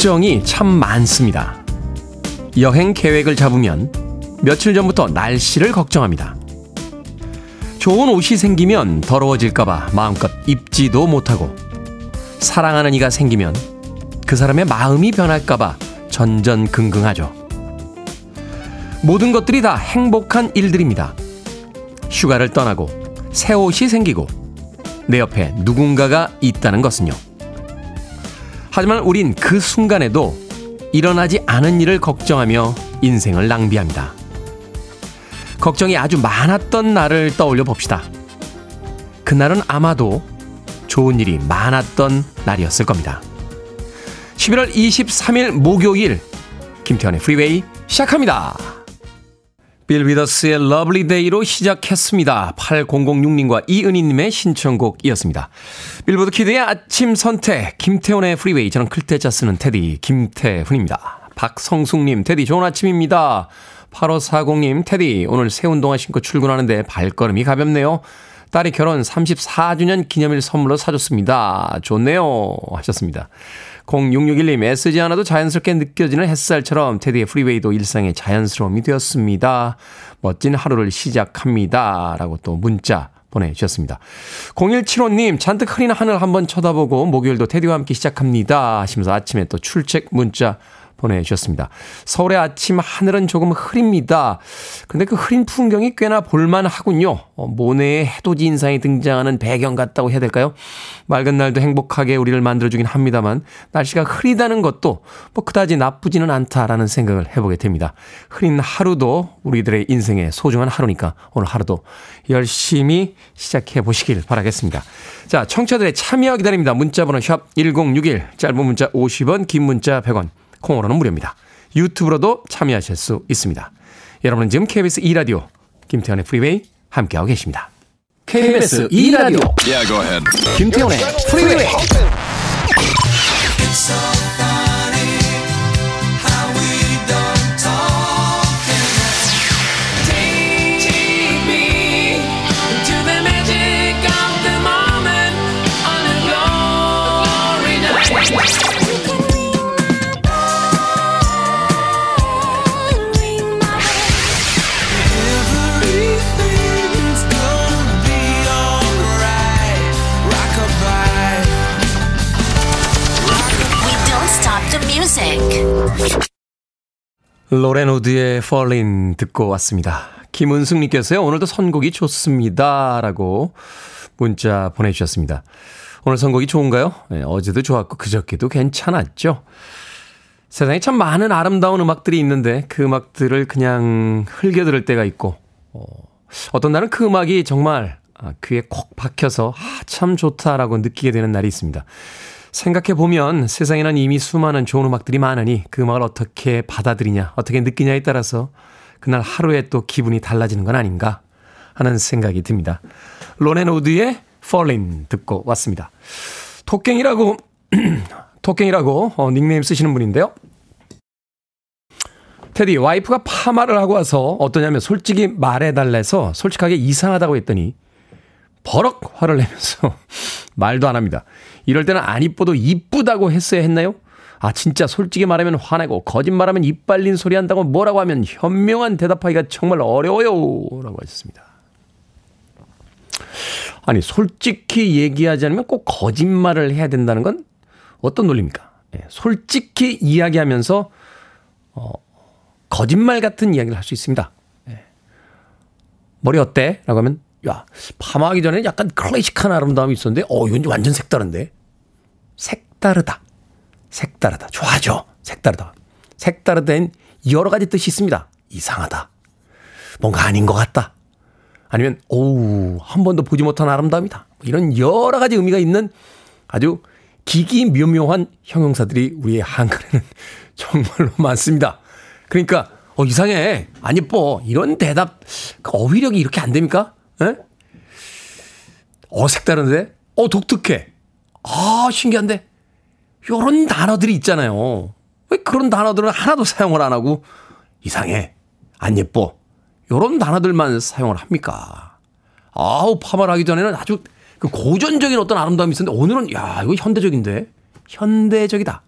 걱정이 참 많습니다. 여행 계획을 잡으면 며칠 전부터 날씨를 걱정합니다. 좋은 옷이 생기면 더러워질까봐 마음껏 입지도 못하고 사랑하는 이가 생기면 그 사람의 마음이 변할까봐 전전긍긍하죠. 모든 것들이 다 행복한 일들입니다. 휴가를 떠나고 새 옷이 생기고 내 옆에 누군가가 있다는 것은요. 하지만 우린 그 순간에도 일어나지 않은 일을 걱정하며 인생을 낭비합니다. 걱정이 아주 많았던 날을 떠올려 봅시다. 그날은 아마도 좋은 일이 많았던 날이었을 겁니다. 11월 23일 목요일 김태훈의 프리웨이 시작합니다. 빌 위더스의 Lovely Day로 시작했습니다. 8006님과 이은희님의 신청곡이었습니다. 빌보드 키드의 아침 선택, 김태훈의 프리웨이. 저는 클 태자 쓰는 테디, 김태훈입니다. 박성숙님, 테디 좋은 아침입니다. 8540님, 테디, 오늘 새 운동화 신고 출근하는데 발걸음이 가볍네요. 딸이 결혼 34주년 기념일 선물로 사줬습니다. 좋네요. 하셨습니다. 0661님, 애쓰지 않아도 자연스럽게 느껴지는 햇살처럼 테디의 프리웨이도 일상의 자연스러움이 되었습니다. 멋진 하루를 시작합니다. 라고 또 문자 보내주셨습니다. 0175님, 잔뜩 흐린 하늘 한번 쳐다보고 목요일도 테디와 함께 시작합니다. 하시면서 아침에 또 출첵 문자 보내주셨습니다. 서울의 아침 하늘은 조금 흐립니다. 근데 그 흐린 풍경이 꽤나 볼만하군요. 어, 모네의 해돋이 인상이 등장하는 배경 같다고 해야 될까요? 맑은 날도 행복하게 우리를 만들어주긴 합니다만 날씨가 흐리다는 것도 뭐 그다지 나쁘지는 않다라는 생각을 해보게 됩니다. 흐린 하루도 우리들의 인생의 소중한 하루니까 오늘 하루도 열심히 시작해 보시길 바라겠습니다. 자, 청취자들의 참여 기다립니다. 문자번호 샵 1061, 짧은 문자 50원, 긴 문자 100원. 콩으로는 무료입니다. 유튜브로도 참여하실 수 있습니다. 여러분은 지금 KBS 2라디오 김태훈의 프리웨이 함께하고 계십니다. KBS 2라디오 yeah, 김태훈의 프리웨이 로렌 우드의 Fallin 듣고 왔습니다. 김은숙님께서요, 오늘도 선곡이 좋습니다. 라고 문자 보내주셨습니다. 오늘 선곡이 좋은가요? 네, 어제도 좋았고, 그저께도 괜찮았죠? 세상에 참 많은 아름다운 음악들이 있는데, 그 음악들을 그냥 흘겨 들을 때가 있고, 어, 어떤 날은 그 음악이 정말 아, 귀에 콕 박혀서, 아, 참 좋다라고 느끼게 되는 날이 있습니다. 생각해보면 세상에는 이미 수많은 좋은 음악들이 많으니 그 음악을 어떻게 받아들이냐, 어떻게 느끼냐에 따라서 그날 하루에 또 기분이 달라지는 건 아닌가 하는 생각이 듭니다. 로넨 우드의 Fallin 듣고 왔습니다. 토깽이라고, 토깽이라고 어, 닉네임 쓰시는 분인데요. 테디, 와이프가 파마를 하고 와서 어떠냐면 솔직히 말해달래서 솔직하게 이상하다고 했더니 버럭 화를 내면서 말도 안 합니다. 이럴 때는 안 이뻐도 이쁘다고 했어야 했나요? 아, 진짜 솔직히 말하면 화내고 거짓말하면 입 발린 소리 한다고 뭐라고 하면 현명한 대답하기가 정말 어려워요. 라고 하셨습니다. 아니, 솔직히 얘기하지 않으면 꼭 거짓말을 해야 된다는 건 어떤 논리입니까? 예, 솔직히 이야기하면서, 어, 거짓말 같은 이야기를 할 수 있습니다. 예. 머리 어때? 라고 하면 야, 파마하기 전에 약간 클래식한 아름다움이 있었는데, 어, 이건 완전 색다른데? 색다르다. 색다르다. 좋아하죠? 색다르다. 색다르다엔 여러 가지 뜻이 있습니다. 이상하다. 뭔가 아닌 것 같다. 아니면, 오우, 한 번도 보지 못한 아름다움이다. 이런 여러 가지 의미가 있는 아주 기기묘묘한 형용사들이 우리의 한글에는 정말로 많습니다. 그러니까, 어, 이상해. 안 예뻐. 이런 대답, 어휘력이 이렇게 안 됩니까? 에? 어, 색다른데? 어, 독특해. 아, 신기한데? 요런 단어들이 있잖아요. 왜 그런 단어들은 하나도 사용을 안 하고 이상해. 안 예뻐. 요런 단어들만 사용을 합니까? 아우, 파마를 하기 전에는 아주 그 고전적인 어떤 아름다움이 있었는데 오늘은 야, 이거 현대적인데? 현대적이다.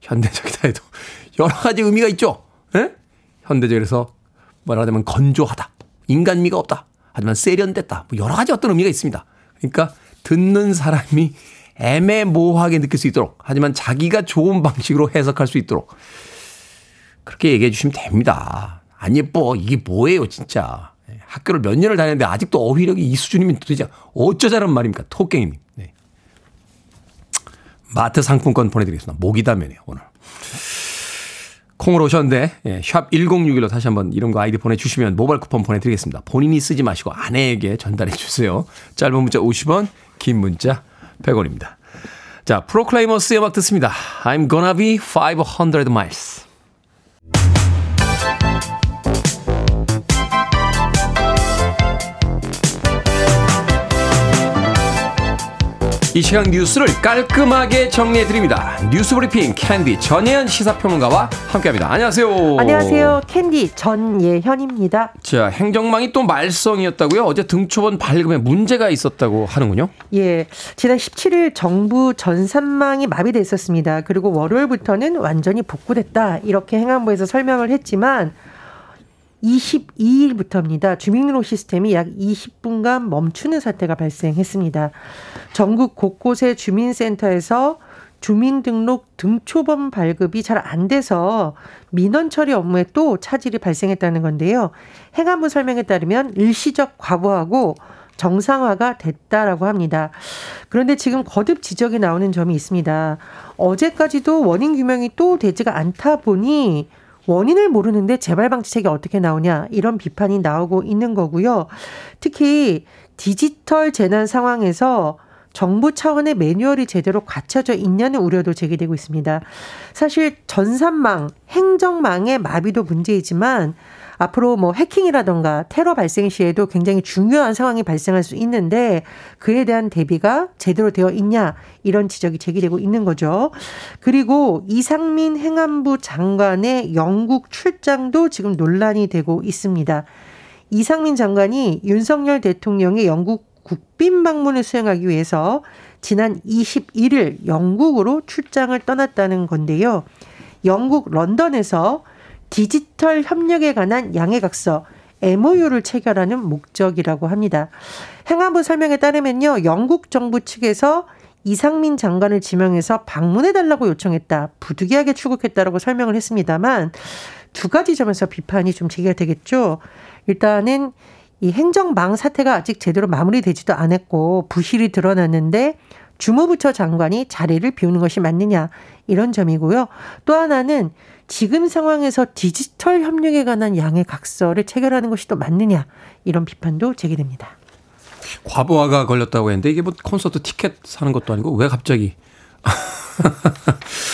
현대적이다 해도 여러 가지 의미가 있죠. 예? 현대적에서 말하자면 건조하다. 인간미가 없다. 하지만 세련됐다. 뭐 여러 가지 어떤 의미가 있습니다. 그러니까 듣는 사람이 애매모호하게 느낄 수 있도록 하지만 자기가 좋은 방식으로 해석할 수 있도록 그렇게 얘기해 주시면 됩니다. 안 예뻐. 이게 뭐예요, 진짜. 예, 학교를 몇 년을 다녔는데 아직도 어휘력이 이 수준이면 도대체 어쩌자는 말입니까? 토깽이님. 네. 마트 상품권 보내드리겠습니다. 목이 다면이에요, 오늘. 콩으로 오셨는데 예, 샵 1061로 다시 한번 이런 거 아이디 보내주시면 모바일 쿠폰 보내드리겠습니다. 본인이 쓰지 마시고 아내에게 전달해 주세요. 짧은 문자 50원 긴 문자 100원입니다. 자 프로클레이머스의 음악 듣습니다. I'm gonna be 500 miles. 이 시간 뉴스를 깔끔하게 정리해 드립니다. 뉴스 브리핑 캔디 전예현 시사평론가와 함께합니다. 안녕하세요. 안녕하세요. 캔디 전예현입니다. 자, 행정망이 또 말썽이었다고요? 어제 등초본 발급에 문제가 있었다고 하는군요. 예. 지난 17일 정부 전산망이 마비돼 있었습니다. 그리고 월요일부터는 완전히 복구됐다. 이렇게 행안부에서 설명을 했지만 22일부터입니다. 주민등록 시스템이 약 20분간 멈추는 사태가 발생했습니다. 전국 곳곳의 주민센터에서 주민등록 등초범 발급이 잘 안 돼서 민원 처리 업무에 또 차질이 발생했다는 건데요. 행안부 설명에 따르면 일시적 과부하고 정상화가 됐다라고 합니다. 그런데 지금 거듭 지적이 나오는 점이 있습니다. 어제까지도 원인 규명이 또 되지가 않다 보니 원인을 모르는데 재발 방지책이 어떻게 나오냐 이런 비판이 나오고 있는 거고요. 특히 디지털 재난 상황에서 정부 차원의 매뉴얼이 제대로 갖춰져 있냐는 우려도 제기되고 있습니다. 사실 전산망, 행정망의 마비도 문제이지만 앞으로 뭐 해킹이라던가 테러 발생 시에도 굉장히 중요한 상황이 발생할 수 있는데 그에 대한 대비가 제대로 되어 있냐 이런 지적이 제기되고 있는 거죠. 그리고 이상민 행안부 장관의 영국 출장도 지금 논란이 되고 있습니다. 이상민 장관이 윤석열 대통령의 영국 국빈 방문을 수행하기 위해서 지난 21일 영국으로 출장을 떠났다는 건데요. 영국 런던에서 디지털 협력에 관한 양해각서 MOU를 체결하는 목적이라고 합니다. 행안부 설명에 따르면요. 영국 정부 측에서 이상민 장관을 지명해서 방문해달라고 요청했다. 부득이하게 출국했다라고 설명을 했습니다만 두 가지 점에서 비판이 좀 제기가 되겠죠. 일단은 이 행정망 사태가 아직 제대로 마무리되지도 않았고 부실이 드러났는데 주무부처 장관이 자리를 비우는 것이 맞느냐 이런 점이고요. 또 하나는 지금 상황에서 디지털 협력에 관한 양해 각서를 체결하는 것이 또 맞느냐 이런 비판도 제기됩니다. 과부하가 걸렸다고 했는데 이게 뭐 콘서트 티켓 사는 것도 아니고 왜 갑자기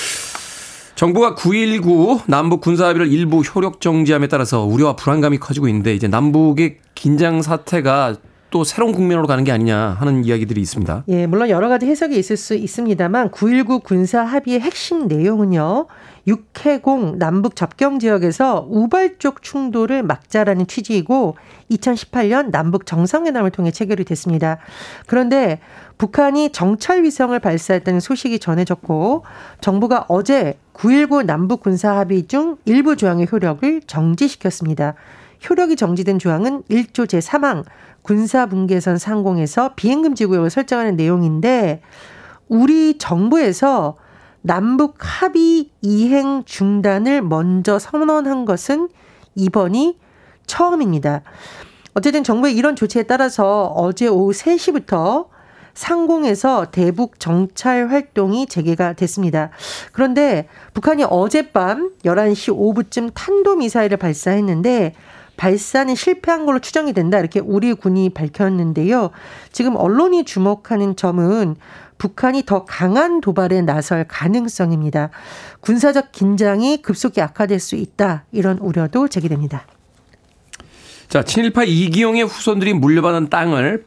정부가 9.19 남북 군사합의를 일부 효력 정지함에 따라서 우려와 불안감이 커지고 있는데 이제 남북의 긴장 사태가 또 새로운 국면으로 가는 게 아니냐 하는 이야기들이 있습니다. 예, 물론 여러 가지 해석이 있을 수 있습니다만 9.19 군사 합의의 핵심 내용은요. 육해공 남북 접경 지역에서 우발적 충돌을 막자라는 취지이고 2018년 남북 정상회담을 통해 체결이 됐습니다. 그런데 북한이 정찰 위성을 발사했다는 소식이 전해졌고 정부가 어제 9.19 남북 군사 합의 중 일부 조항의 효력을 정지시켰습니다. 효력이 정지된 조항은 1조 제3항 군사분계선 상공에서 비행금지 구역을 설정하는 내용인데 우리 정부에서 남북 합의 이행 중단을 먼저 선언한 것은 이번이 처음입니다. 어쨌든 정부의 이런 조치에 따라서 어제 오후 3시부터 상공에서 대북 정찰 활동이 재개가 됐습니다. 그런데 북한이 어젯밤 11시 5분쯤 탄도미사일을 발사했는데 발사는 실패한 걸로 추정이 된다. 이렇게 우리 군이 밝혔는데요. 지금 언론이 주목하는 점은 북한이 더 강한 도발에 나설 가능성입니다. 군사적 긴장이 급속히 악화될 수 있다. 이런 우려도 제기됩니다. 자, 친일파 이기용의 후손들이 물려받은 땅을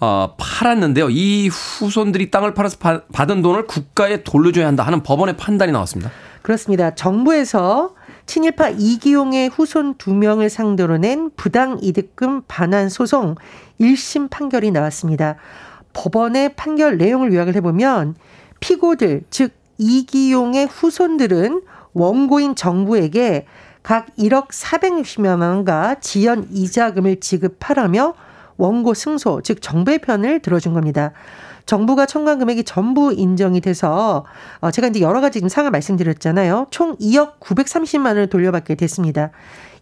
어, 팔았는데요. 이 후손들이 땅을 팔아서 바, 받은 돈을 국가에 돌려줘야 한다 하는 법원의 판단이 나왔습니다. 그렇습니다. 정부에서 친일파 이기용의 후손 두 명을 상대로 낸 부당 이득금 반환 소송 1심 판결이 나왔습니다. 법원의 판결 내용을 요약을 해보면 피고들, 즉 이기용의 후손들은 원고인 정부에게 각 1억 460여 원과 지연 이자금을 지급하라며 원고 승소, 즉 정부의 편을 들어준 겁니다. 정부가 청구한 금액이 전부 인정이 돼서 어 제가 이제 여러 가지 지금 상을 말씀드렸잖아요. 총 2억 930만 원을 돌려받게 됐습니다.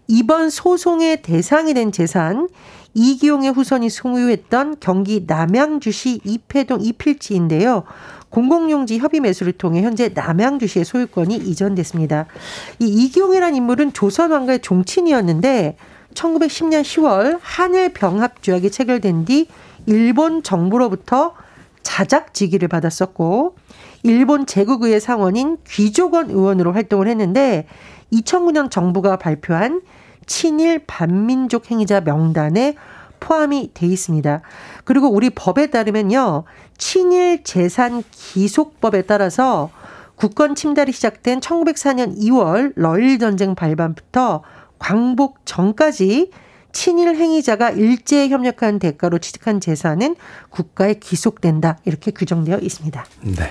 이번 소송의 대상이 된 재산 이기용의 후손이 소유했던 경기 남양주시 이패동 이필지인데요. 공공용지 협의 매수를 통해 현재 남양주시의 소유권이 이전됐습니다. 이 이기용이라는 인물은 조선 왕가의 종친이었는데 1910년 10월 한일 병합 조약이 체결된 뒤 일본 정부로부터 자작직위를 받았었고 일본 제국의회 상원인 귀족원 의원으로 활동을 했는데 2009년 정부가 발표한 친일 반민족 행위자 명단에 포함이 돼 있습니다. 그리고 우리 법에 따르면요. 친일 재산 기속법에 따라서 국권 침달이 시작된 1904년 2월 러일 전쟁 발발부터 광복 전까지 친일 행위자가 일제에 협력한 대가로 취득한 재산은 국가에 기속된다. 이렇게 규정되어 있습니다. 네.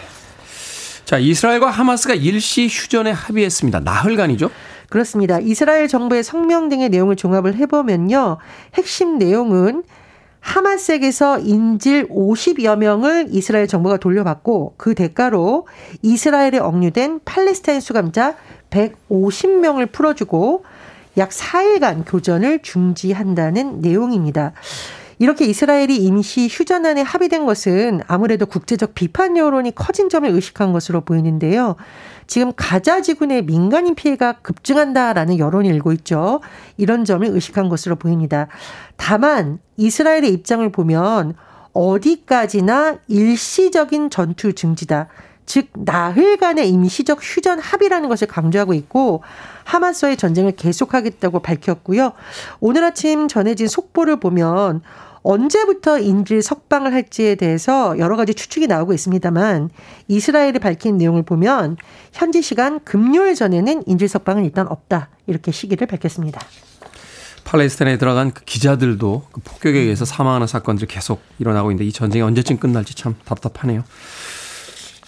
자, 이스라엘과 하마스가 일시 휴전에 합의했습니다. 나흘간이죠? 그렇습니다. 이스라엘 정부의 성명 등의 내용을 종합을 해보면요. 핵심 내용은 하마스에게서 인질 50여 명을 이스라엘 정부가 돌려받고 그 대가로 이스라엘에 억류된 팔레스타인 수감자 150명을 풀어주고 약 4일간 교전을 중지한다는 내용입니다. 이렇게 이스라엘이 임시 휴전안에 합의된 것은 아무래도 국제적 비판 여론이 커진 점을 의식한 것으로 보이는데요. 지금 가자 지구 내 민간인 피해가 급증한다라는 여론이 일고 있죠. 이런 점을 의식한 것으로 보입니다. 다만 이스라엘의 입장을 보면 어디까지나 일시적인 전투 중지다. 즉 나흘간의 임시적 휴전 합의라는 것을 강조하고 있고 하마스와의 전쟁을 계속하겠다고 밝혔고요. 오늘 아침 전해진 속보를 보면 언제부터 인질 석방을 할지에 대해서 여러 가지 추측이 나오고 있습니다만 이스라엘이 밝힌 내용을 보면 현지 시간 금요일 전에는 인질 석방은 일단 없다 이렇게 시기를 밝혔습니다. 팔레스타인에 들어간 그 기자들도 그 폭격에 의해서 사망하는 사건들이 계속 일어나고 있는데 이 전쟁이 언제쯤 끝날지 참 답답하네요.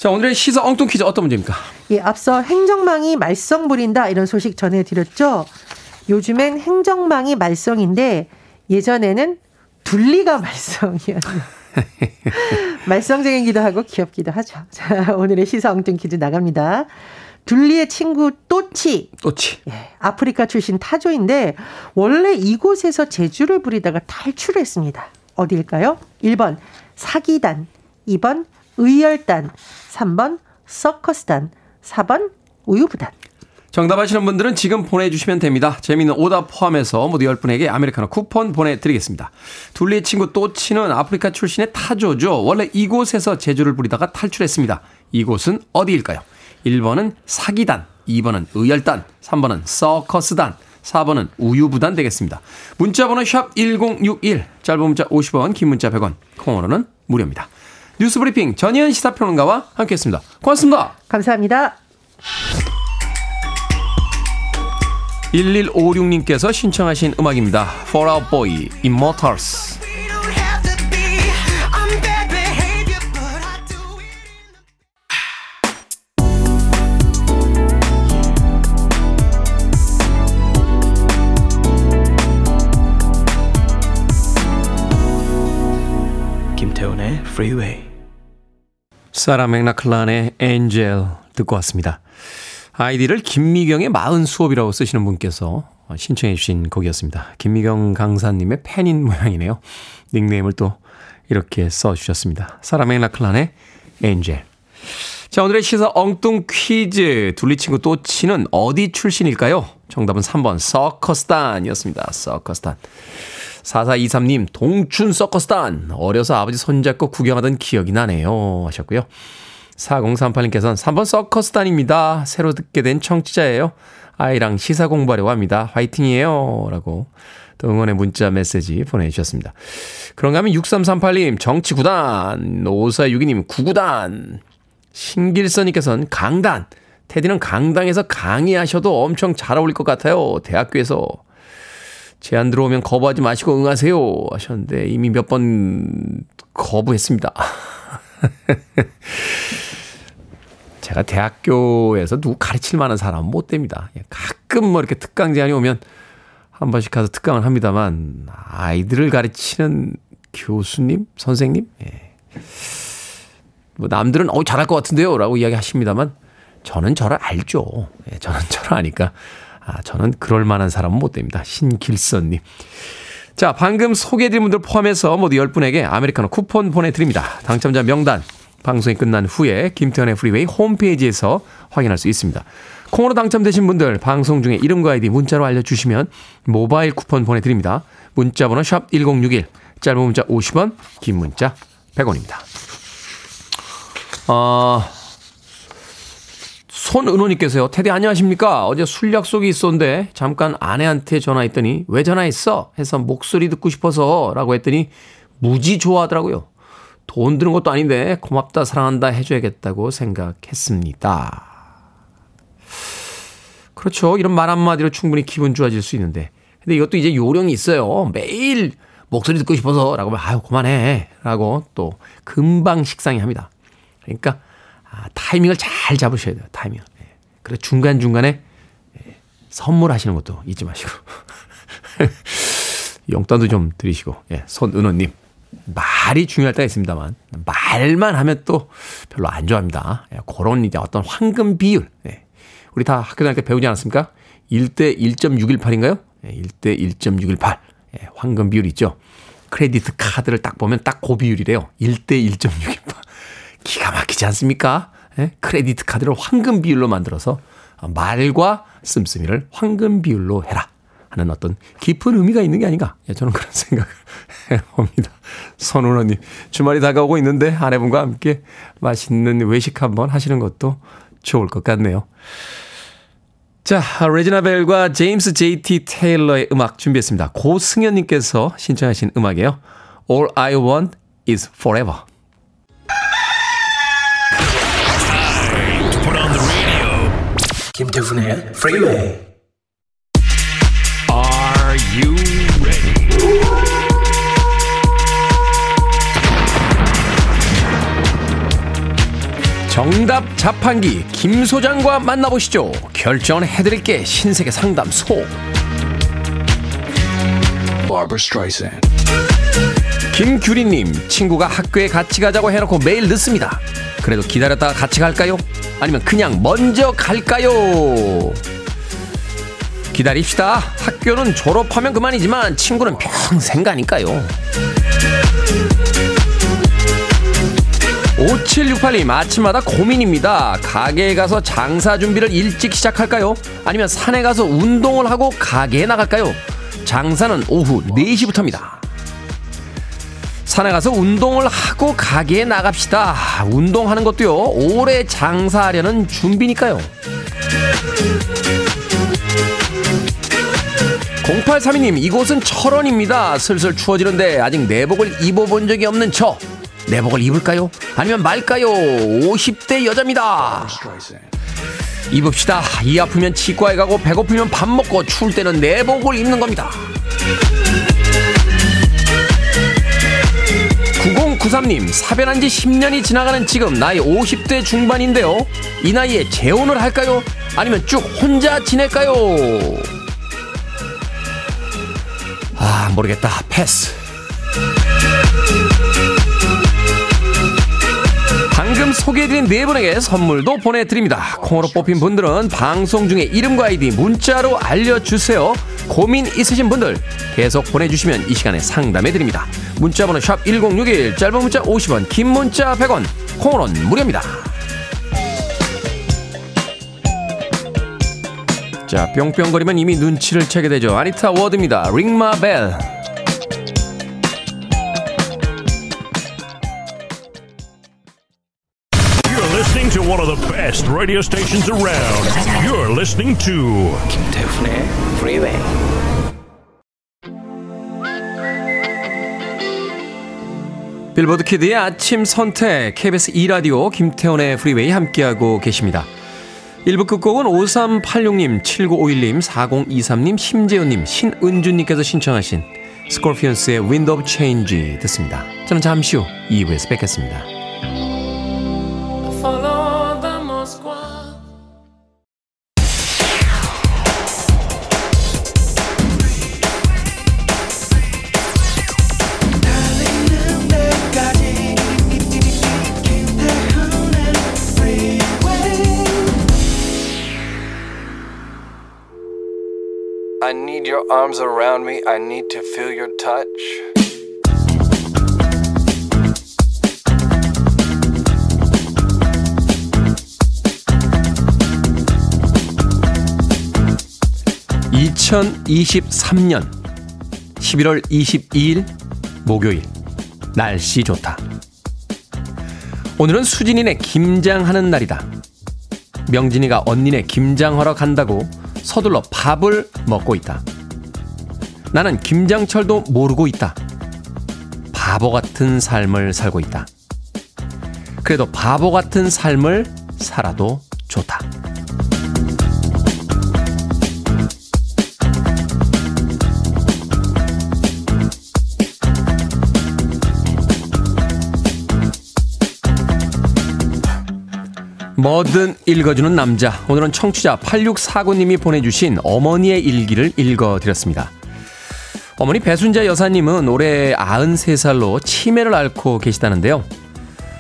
자, 오늘의 시사 엉뚱 퀴즈 어떤 문제입니까? 예, 앞서 행정망이 말썽 부린다 이런 소식 전해드렸죠. 요즘엔 행정망이 말썽인데 예전에는 둘리가 말썽이었네요. 말썽쟁이기도 하고 귀엽기도 하죠. 자, 오늘의 시사 엉뚱 퀴즈 나갑니다. 둘리의 친구 또치. 또치. 예, 아프리카 출신 타조인데 원래 이곳에서 제주를 부리다가 탈출했습니다. 어디일까요? 1번 사기단, 2번 의열단, 3번 서커스단, 4번 우유부단. 정답 아시는 분들은 지금 보내주시면 됩니다. 재미있는 오답 포함해서 모두 10분에게 아메리카노 쿠폰 보내드리겠습니다. 둘리의 친구 또치는 아프리카 출신의 타조죠. 원래 이곳에서 제주를 부리다가 탈출했습니다. 이곳은 어디일까요? 1번은 사기단, 2번은 의열단, 3번은 서커스단, 4번은 우유부단 되겠습니다. 문자번호 샵 1061, 짧은 문자 50원, 긴 문자 100원, 콩으로는 무료입니다. 뉴스 브리핑 전희연 시사평론가와 함께했습니다. 고맙습니다. 감사합니다. 1156님께서 신청하신 음악입니다. For Out Boy, Immortals. 김태훈의 Freeway. 사라 맥락클란의 Angel 듣고 왔습니다. 아이디를 김미경의 마흔 수업이라고 쓰시는 분께서 신청해 주신 곡이었습니다. 김미경 강사님의 팬인 모양이네요. 닉네임을 또 이렇게 써주셨습니다. 사라 맥락클란의 Angel. 자, 오늘의 시사 엉뚱 퀴즈. 둘리 친구 또치는 어디 출신일까요? 정답은 3번 서커스단이었습니다. 서커스단. 4423님, 동춘 서커스단. 어려서 아버지 손잡고 구경하던 기억이 나네요. 하셨고요. 4038님께서는 3번 서커스단입니다. 새로 듣게 된 청취자예요. 아이랑 시사 공부하려고 합니다. 화이팅이에요. 라고 또 응원의 문자 메시지 보내주셨습니다. 그런가 하면 6338님, 정치구단. 5462님, 구구단. 신길선님께서는 강단. 테디는 강당에서 강의하셔도 엄청 잘 어울릴 것 같아요. 대학교에서. 제안 들어오면 거부하지 마시고 응하세요. 하셨는데 이미 몇 번 거부했습니다. 제가 대학교에서 누구 가르칠 만한 사람은 못 됩니다. 예, 가끔 뭐 이렇게 특강 제안이 오면 한 번씩 가서 특강을 합니다만 아이들을 가르치는 교수님, 선생님, 예. 뭐 남들은 어 잘할 것 같은데요라고 이야기하십니다만 저는 저를 알죠. 예, 저는 저를 아니까 아, 저는 그럴 만한 사람은 못 됩니다. 신길선님. 자, 방금 소개해드린 분들 포함해서 모두 10분에게 아메리카노 쿠폰 보내드립니다. 당첨자 명단 방송이 끝난 후에 김태훈의 프리웨이 홈페이지에서 확인할 수 있습니다. 콩으로 당첨되신 분들 방송 중에 이름과 아이디 문자로 알려주시면 모바일 쿠폰 보내드립니다. 문자번호 샵 1061, 짧은 문자 50원, 긴 문자 100원입니다. 어, 손은호님께서요. 테디 안녕하십니까? 어제 술 약속이 있었는데 잠깐 아내한테 전화했더니 왜 전화했어? 해서 목소리 듣고 싶어서 라고 했더니 무지 좋아하더라고요. 돈 드는 것도 아닌데 고맙다 사랑한다 해줘야겠다고 생각했습니다. 그렇죠. 이런 말 한마디로 충분히 기분 좋아질 수 있는데. 근데 이것도 이제 요령이 있어요. 매일 목소리 듣고 싶어서 라고 하면 아유 그만해 라고 또 금방 식상해 합니다. 그러니까 아, 타이밍을 잘 잡으셔야 돼요. 타이밍. 예. 그래 중간 중간에 예, 선물하시는 것도 잊지 마시고 용돈도 좀 드리시고 예, 손은호님 말이 중요할 때가 있습니다만 말만 하면 또 별로 안 좋아합니다. 예, 그런 이제 어떤 황금 비율 예. 우리 다 학교 다닐 때 배우지 않았습니까? 1대 1.618인가요? 예, 1대 1.618 예, 황금 비율 있죠. 크레디트 카드를 딱 보면 딱 그 비율이래요. 1대 1.618 기가 막히지 않습니까? 예? 크레디트 카드를 황금 비율로 만들어서 말과 씀씀이를 황금 비율로 해라 하는 어떤 깊은 의미가 있는 게 아닌가? 예, 저는 그런 생각을 해봅니다. 선우원님 주말이 다가오고 있는데 아내분과 함께 맛있는 외식 한번 하시는 것도 좋을 것 같네요. 자, 레지나 벨과 제임스 JT 테일러의 음악 준비했습니다. 고승현님께서 신청하신 음악이에요. All I Want is Forever. 김태훈의 프리웨이 Are you ready? 정답 자판기 김 소장과 만나보시죠. 결정을 해드릴게 신세계 상담소. Barbara Streisand 김규리님 친구가 학교에 같이 가자고 해놓고 매일 늦습니다. 그래도 기다렸다가 같이 갈까요? 아니면 그냥 먼저 갈까요? 기다립시다. 학교는 졸업하면 그만이지만 친구는 평생 가니까요. 5768님 아침마다 고민입니다. 가게에 가서 장사 준비를 일찍 시작할까요? 아니면 산에 가서 운동을 하고 가게에 나갈까요? 장사는 오후 4시부터입니다. 산에 가서 운동을 하고 가게에 나갑시다. 운동하는 것도요, 오래 장사하려는 준비니까요. 0832님, 이곳은 철원입니다. 슬슬 추워지는데 아직 내복을 입어본 적이 없는 저. 내복을 입을까요? 아니면 말까요? 50대 여자입니다. 입읍시다. 이 아프면 치과에 가고 배고프면 밥 먹고 추울 때는 내복을 입는 겁니다. 9093님, 사별한 지 10년이 지나가는 지금 나이 50대 중반인데요. 이 나이에 재혼을 할까요? 아니면 쭉 혼자 지낼까요? 아, 모르겠다. 패스. 방금 소개해드린 네 분에게 선물도 보내드립니다. 콩으로 뽑힌 분들은 방송 중에 이름과 아이디 문자로 알려주세요. 고민 있으신 분들 계속 보내주시면 이 시간에 상담해드립니다. 문자번호 샵 1061, 짧은 문자 50원, 긴 문자 100원, 콩으로는 무료입니다. 자, 뿅뿅거리면 이미 눈치를 채게 되죠. 아니타 워드입니다. Ring My Bell. To one of the best radio stations around. You're listening to 김태훈의 프리웨이 빌보드 키드의 아침 선택 KBS 2라디오 김태훈의 프리웨이 함께하고 계십니다. 1부 끝곡은 5386님, 7951님, 4023님, 심재훈님, 신은주님께서 신청하신 스콜피언스의 Wind of Change 듣습니다. 저는 잠시 후 2부에서 뵙겠습니다. Your arms around me. I need to feel your touch. 2023년 11월 22일 목요일 날씨 좋다. 오늘은 수진이네 김장하는 날이다. 명진이가 언니네 김장하러 간다고 서둘러 밥을 먹고 있다. 나는 김장철도 모르고 있다. 바보 같은 삶을 살고 있다. 그래도 바보 같은 삶을 살아도 좋다. 뭐든 읽어주는 남자. 오늘은 청취자 8649님이 보내주신 어머니의 일기를 읽어드렸습니다. 어머니 배순자 여사님은 올해 93살로 치매를 앓고 계시다는데요.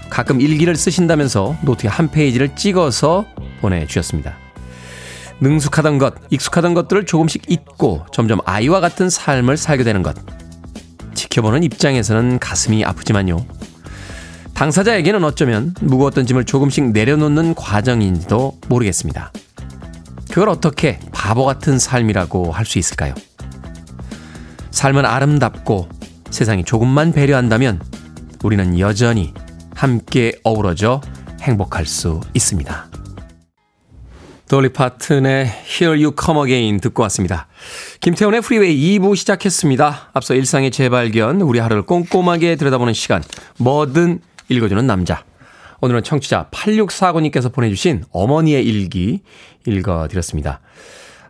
가끔 일기를 쓰신다면서 노트에 한 페이지를 찍어서 보내주셨습니다. 능숙하던 것, 익숙하던 것들을 조금씩 잊고 점점 아이와 같은 삶을 살게 되는 것. 지켜보는 입장에서는 가슴이 아프지만요. 당사자에게는 어쩌면 무거웠던 짐을 조금씩 내려놓는 과정인지도 모르겠습니다. 그걸 어떻게 바보 같은 삶이라고 할 수 있을까요? 삶은 아름답고 세상이 조금만 배려한다면 우리는 여전히 함께 어우러져 행복할 수 있습니다. 돌리 파튼의 Here You Come Again 듣고 왔습니다. 김태훈의 프리웨이 2부 시작했습니다. 앞서 일상의 재발견, 우리 하루를 꼼꼼하게 들여다보는 시간, 뭐든 읽어주는 남자. 오늘은 청취자 8649님께서 보내주신 어머니의 일기 읽어드렸습니다.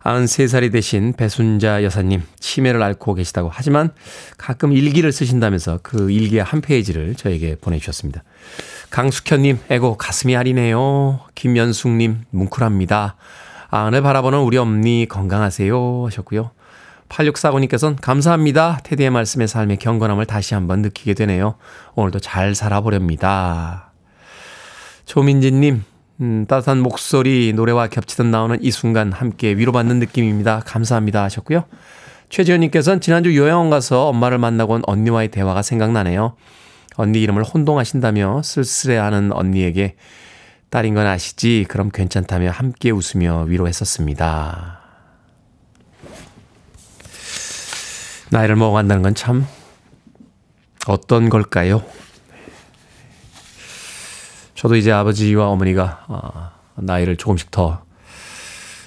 93살이 되신 배순자 여사님 치매를 앓고 계시다고 하지만 가끔 일기를 쓰신다면서 그 일기의 한 페이지를 저에게 보내주셨습니다. 강숙현님, 에고 가슴이 아리네요. 김연숙님, 뭉클합니다. 안을 바라보는 우리 엄니 건강하세요 하셨고요. 8649님께서는 감사합니다. 테디의 말씀에 삶의 경건함을 다시 한번 느끼게 되네요. 오늘도 잘 살아보렵니다. 조민진님, 음, 따뜻한 목소리, 노래와 겹치듯 나오는 이 순간 함께 위로받는 느낌입니다. 감사합니다 하셨고요. 최지현님께서는 지난주 요양원 가서 엄마를 만나고 온 언니와의 대화가 생각나네요. 언니 이름을 혼동하신다며 쓸쓸해하는 언니에게 딸인 건 아시지? 그럼 괜찮다며 함께 웃으며 위로했었습니다. 나이를 먹어간다는 건 참 어떤 걸까요? 저도 이제 아버지와 어머니가 어, 나이를 조금씩 더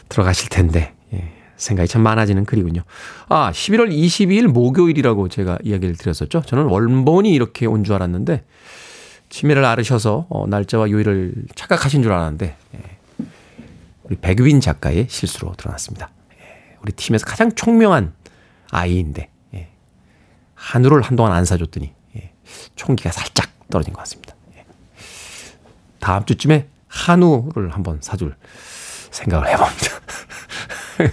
들어가실 텐데 예, 생각이 참 많아지는 글이군요. 아 11월 22일 목요일이라고 제가 이야기를 드렸었죠. 저는 원본이 이렇게 온 줄 알았는데 치매를 앓으셔서 어, 날짜와 요일을 착각하신 줄 알았는데 예, 우리 백유빈 작가의 실수로 드러났습니다. 예, 우리 팀에서 가장 총명한 아이인데 예, 한우를 한동안 안 사줬더니 예, 총기가 살짝 떨어진 것 같습니다. 예. 다음 주쯤에 한우를 한번 사줄 생각을 해봅니다.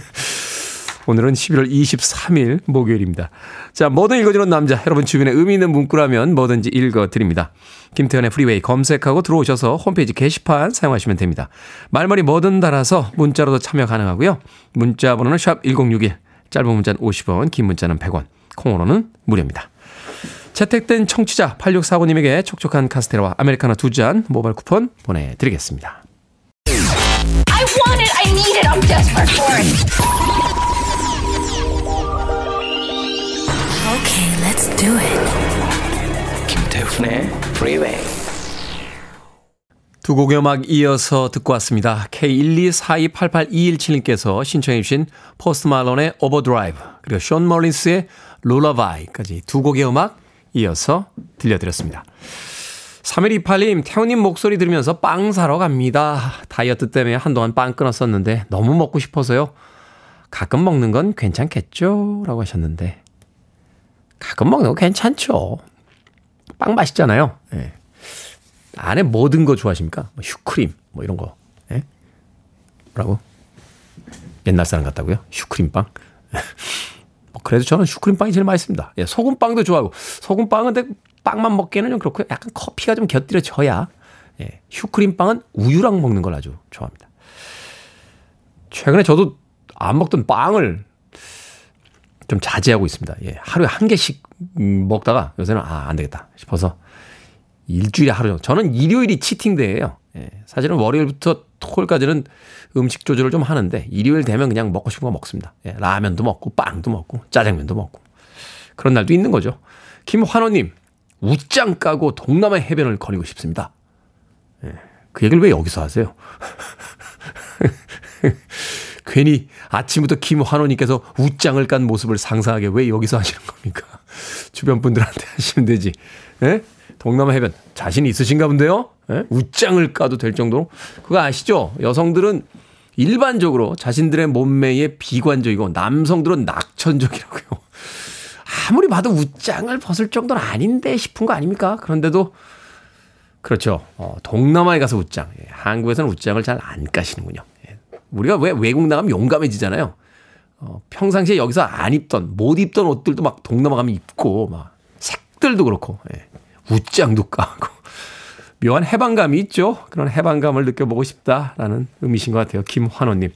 오늘은 11월 23일 목요일입니다. 자, 뭐든 읽어주는 남자. 여러분 주변에 의미 있는 문구라면 뭐든지 읽어드립니다. 김태현의 프리웨이 검색하고 들어오셔서 홈페이지 게시판 사용하시면 됩니다. 말머리 뭐든 달아서 문자로도 참여 가능하고요. 문자 번호는 샵 1061, 짧은 문자는 50원, 긴 문자는 100원, 콩으로는 무료입니다. 채택된 청취자 8649님에게 촉촉한 카스테라와 아메리카노 두 잔 모바일 쿠폰 보내드리겠습니다. I want it. I need it. I'm desperate for it. Okay, let's do it. 김태훈의 Freeway. 두 곡의 음악 이어서 듣고 왔습니다. K124288217님께서 신청해 주신 포스트 말론의 Overdrive 그리고 션 멀린스의 Lullaby까지 두 곡의 음악 이어서 들려드렸습니다. 3128님, 태훈님 목소리 들으면서 빵 사러 갑니다. 다이어트 때문에 한동안 빵 끊었었는데 너무 먹고 싶어서요. 가끔 먹는 건 괜찮겠죠? 라고 하셨는데 가끔 먹는 거 괜찮죠. 빵 맛있잖아요. 예. 안에 모든 거 좋아하십니까? 뭐 슈크림, 뭐 이런 거. 예? 뭐라고? 옛날 사람 같다고요? 슈크림빵? 뭐 그래도 저는 슈크림빵이 제일 맛있습니다. 예, 소금빵도 좋아하고. 소금빵은 근데 빵만 먹기에는 좀 그렇고 약간 커피가 좀 곁들여져야. 예, 슈크림빵은 우유랑 먹는 걸 아주 좋아합니다. 최근에 저도 안 먹던 빵을 좀 자제하고 있습니다. 예, 하루에 한 개씩 음, 먹다가 요새는 아, 안 되겠다 싶어서 일주일에 하루 정도. 저는 일요일이 치팅데이예요. 예, 사실은 월요일부터 토요일까지는 음식 조절을 좀 하는데 일요일 되면 그냥 먹고 싶은 거 먹습니다. 예, 라면도 먹고 빵도 먹고 짜장면도 먹고 그런 날도 있는 거죠. 김환호님 웃장 까고 동남아 해변을 거리고 싶습니다. 예, 그 얘기를 왜 여기서 하세요? 괜히 아침부터 김환호님께서 웃장을 깐 모습을 상상하게 왜 여기서 하시는 겁니까? 주변 분들한테 하시면 되지. 예? 동남아 해변 자신 있으신가 본데요? 예? 웃장을 까도 될 정도로 그거 아시죠? 여성들은 일반적으로 자신들의 몸매에 비관적이고 남성들은 낙천적이라고요. 아무리 봐도 웃장을 벗을 정도는 아닌데 싶은 거 아닙니까? 그런데도 그렇죠. 어, 동남아에 가서 웃장. 예, 한국에서는 웃장을 잘 안 까시는군요. 예, 우리가 왜 외국 나가면 용감해지잖아요. 어, 평상시에 여기서 안 입던 못 입던 옷들도 막 동남아 가면 입고 막 색들도 그렇고 예, 웃장도 까고 묘한 해방감이 있죠. 그런 해방감을 느껴보고 싶다라는 의미신 것 같아요. 김환호님.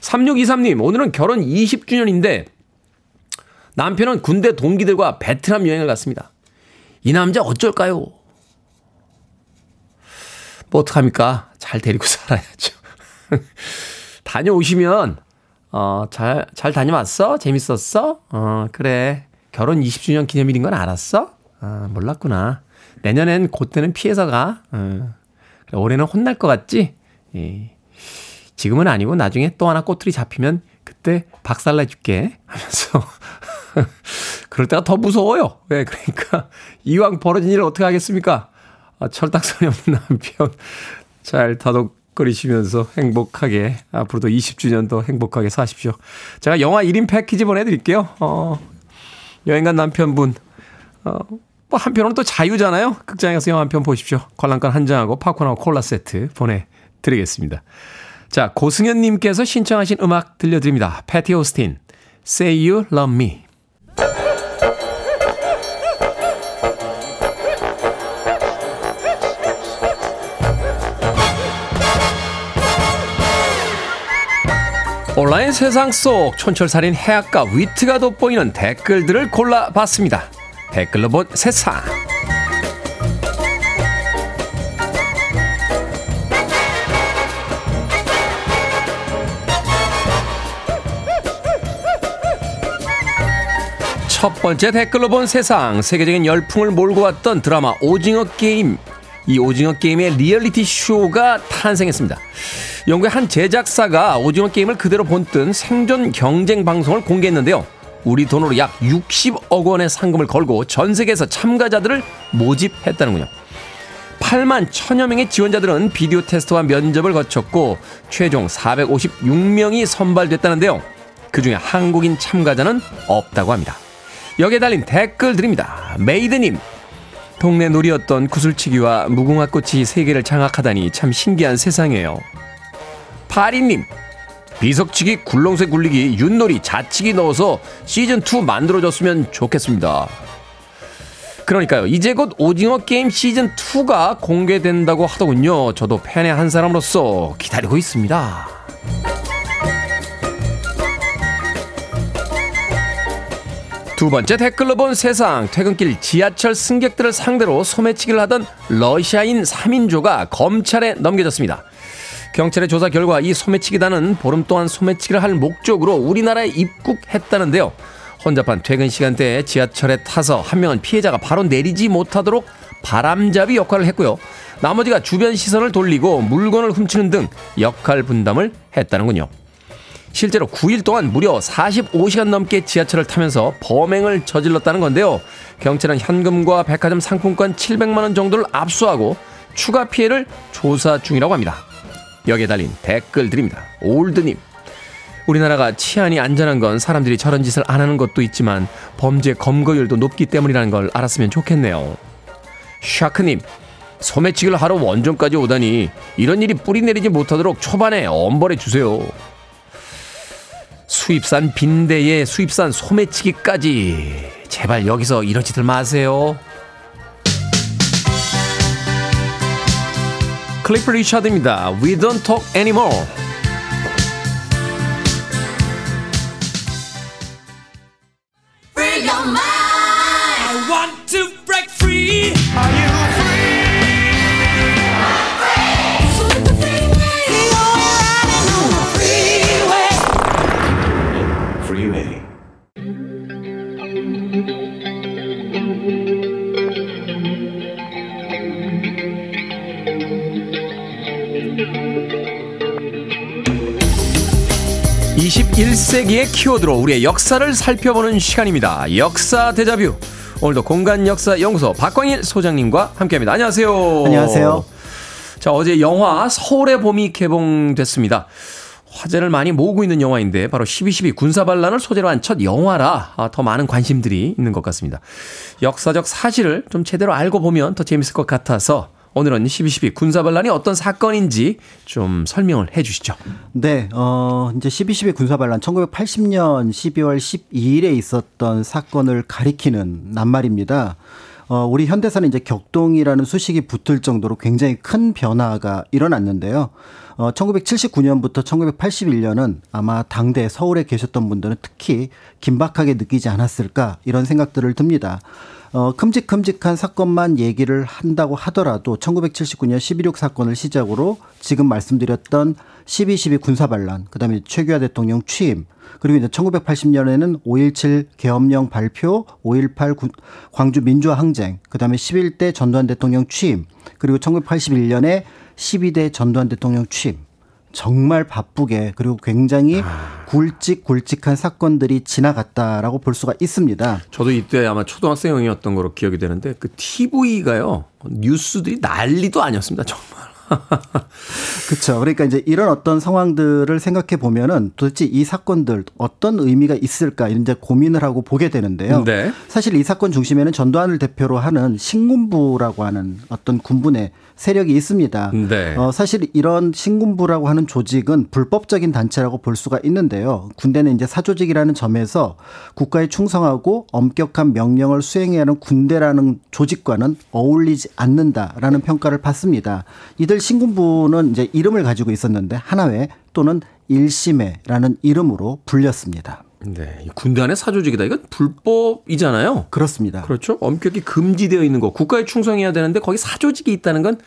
3623님, 오늘은 결혼 20주년인데 남편은 군대 동기들과 베트남 여행을 갔습니다. 이 남자 어쩔까요? 뭐 어떡합니까? 잘 데리고 살아야죠. 다녀오시면, 어, 잘, 잘 다녀왔어? 재밌었어? 어, 그래. 결혼 20주년 기념일인 건 알았어? 아, 몰랐구나. 내년엔 그때는 피해서 가. 어. 올해는 혼날 것 같지? 예. 지금은 아니고 나중에 또 하나 꼬투리 잡히면 그때 박살내 줄게 하면서 그럴 때가 더 무서워요. 왜? 그러니까 이왕 벌어진 일을 어떻게 하겠습니까? 아, 철딱선이 없는 남편 잘 다독거리시면서 행복하게 앞으로도 20주년도 행복하게 사십시오. 제가 영화 1인 패키지 보내드릴게요. 어, 여행 간 남편분 어, 뭐 한편으로는 또 자유잖아요. 극장에 가서 영화 한 편 보십시오. 관람권 한 장하고 팝콘하고 콜라 세트 보내드리겠습니다. 자, 고승현님께서 신청하신 음악 들려드립니다. 패티 오스틴, Say You Love Me. 온라인 세상 속 촌철살인 해악과 위트가 돋보이는 댓글들을 골라봤습니다. 댓글로 본 세상. 첫 번째 댓글로 본 세상 세계적인 열풍을 몰고 왔던 드라마 오징어 게임 이 오징어 게임의 리얼리티 쇼가 탄생했습니다. 영국의 한 제작사가 오징어 게임을 그대로 본뜬 생존 경쟁 방송을 공개했는데요. 우리 돈으로 약 60억 원의 상금을 걸고 전 세계에서 참가자들을 모집했다는군요. 8만 천여 명의 지원자들은 비디오 테스트와 면접을 거쳤고 최종 456명이 선발됐다는데요. 그 중에 한국인 참가자는 없다고 합니다. 여기에 달린 댓글 드립니다. 메이드님, 동네 놀이였던 구슬치기와 무궁화꽃이 세계를 장악하다니 참 신기한 세상이에요. 파리님, 비석치기, 굴렁쇠 굴리기, 윷놀이, 자치기 넣어서 시즌2 만들어졌으면 좋겠습니다. 그러니까요. 이제 곧 오징어 게임 시즌2가 공개된다고 하더군요. 저도 팬의 한 사람으로서 기다리고 있습니다. 두 번째 댓글로 본 세상 퇴근길 지하철 승객들을 상대로 소매치기를 하던 러시아인 3인조가 검찰에 넘겨졌습니다. 경찰의 조사 결과 이 소매치기단은 보름 동안 소매치기를 할 목적으로 우리나라에 입국했다는데요. 혼잡한 퇴근 시간대에 지하철에 타서 한 명은 피해자가 바로 내리지 못하도록 바람잡이 역할을 했고요. 나머지가 주변 시선을 돌리고 물건을 훔치는 등 역할 분담을 했다는군요. 실제로 9일 동안 무려 45시간 넘게 지하철을 타면서 범행을 저질렀다는 건데요. 경찰은 현금과 백화점 상품권 700만 원 정도를 압수하고 추가 피해를 조사 중이라고 합니다. 여기에 달린 댓글 드립니다. 올드님. 우리나라가 치안이 안전한 건 사람들이 저런 짓을 안 하는 것도 있지만 범죄 검거율도 높기 때문이라는 걸 알았으면 좋겠네요. 샤크님. 소매치기를 하러 원정까지 오다니 이런 일이 뿌리 내리지 못하도록 초반에 엄벌해 주세요. 수입산 빈대에 수입산 소매치기까지 제발 여기서 이런 짓을 마세요. 클리프 리차드입니다. We don't talk anymore. (21세기의) 키워드로 우리의 역사를 살펴보는 시간입니다. 역사 대자뷰. 오늘도 공간 역사 연구소 박광일 소장님과 함께합니다. 안녕하세요. 안녕하세요. 자 어제 영화 서울의 봄이 개봉됐습니다. 화제를 많이 모으고 있는 영화인데 바로 12.12 군사 반란을 소재로 한 첫 영화라 아, 더 많은 관심들이 있는 것 같습니다. 역사적 사실을 좀 제대로 알고 보면 더 재밌을 것 같아서 오늘은 12.12 군사반란이 어떤 사건인지 좀 설명을 해 주시죠. 네, 어, 이제 12.12 군사반란 1980년 12월 12일에 있었던 사건을 가리키는 낱말입니다. 어, 우리 현대사는 이제 격동이라는 수식이 붙을 정도로 굉장히 큰 변화가 일어났는데요. 어, 1979년부터 1981년은 아마 당대 서울에 계셨던 분들은 특히 긴박하게 느끼지 않았을까 이런 생각들을 듭니다. 어, 큼직큼직한 사건만 얘기를 한다고 하더라도 1979년 12.6 사건을 시작으로 지금 말씀드렸던 12.12 군사반란, 그 다음에 최규하 대통령 취임, 그리고 이제 1980년에는 5.17 계엄령 발표, 5.18 광주 민주화 항쟁, 그 다음에 11대 전두환 대통령 취임, 그리고 1981년에 12대 전두환 대통령 취임. 정말 바쁘게 그리고 굉장히 굵직굵직한 사건들이 지나갔다라고 볼 수가 있습니다. 저도 이때 아마 초등학생이었던 거로 기억이 되는데 그 TV가요 뉴스들이 난리도 아니었습니다 정말. 그렇죠. 그러니까 이제 이런 어떤 상황들을 생각해 보면은 도대체 이 사건들 어떤 의미가 있을까 이제 고민을 하고 보게 되는데요. 네. 사실 이 사건 중심에는 전두환을 대표로 하는 신군부라고 하는 어떤 군분의 세력이 있습니다. 네. 어, 사실 이런 신군부라고 하는 조직은 불법적인 단체라고 볼 수가 있는데요. 군대는 이제 사조직이라는 점에서 국가에 충성하고 엄격한 명령을 수행해야 하는 군대라는 조직과는 어울리지 않는다라는 평가를 받습니다. 이들 신군부는 이제 이름을 가지고 있었는데 하나회 또는 일심회라는 이름으로 불렸습니다. 네, 이 군대 안에 사조직이다. 이건 불법이잖아요. 그렇습니다. 그렇죠. 엄격히 금지되어 있는 거. 국가에 충성해야 되는데 거기 사조직이 있다는 건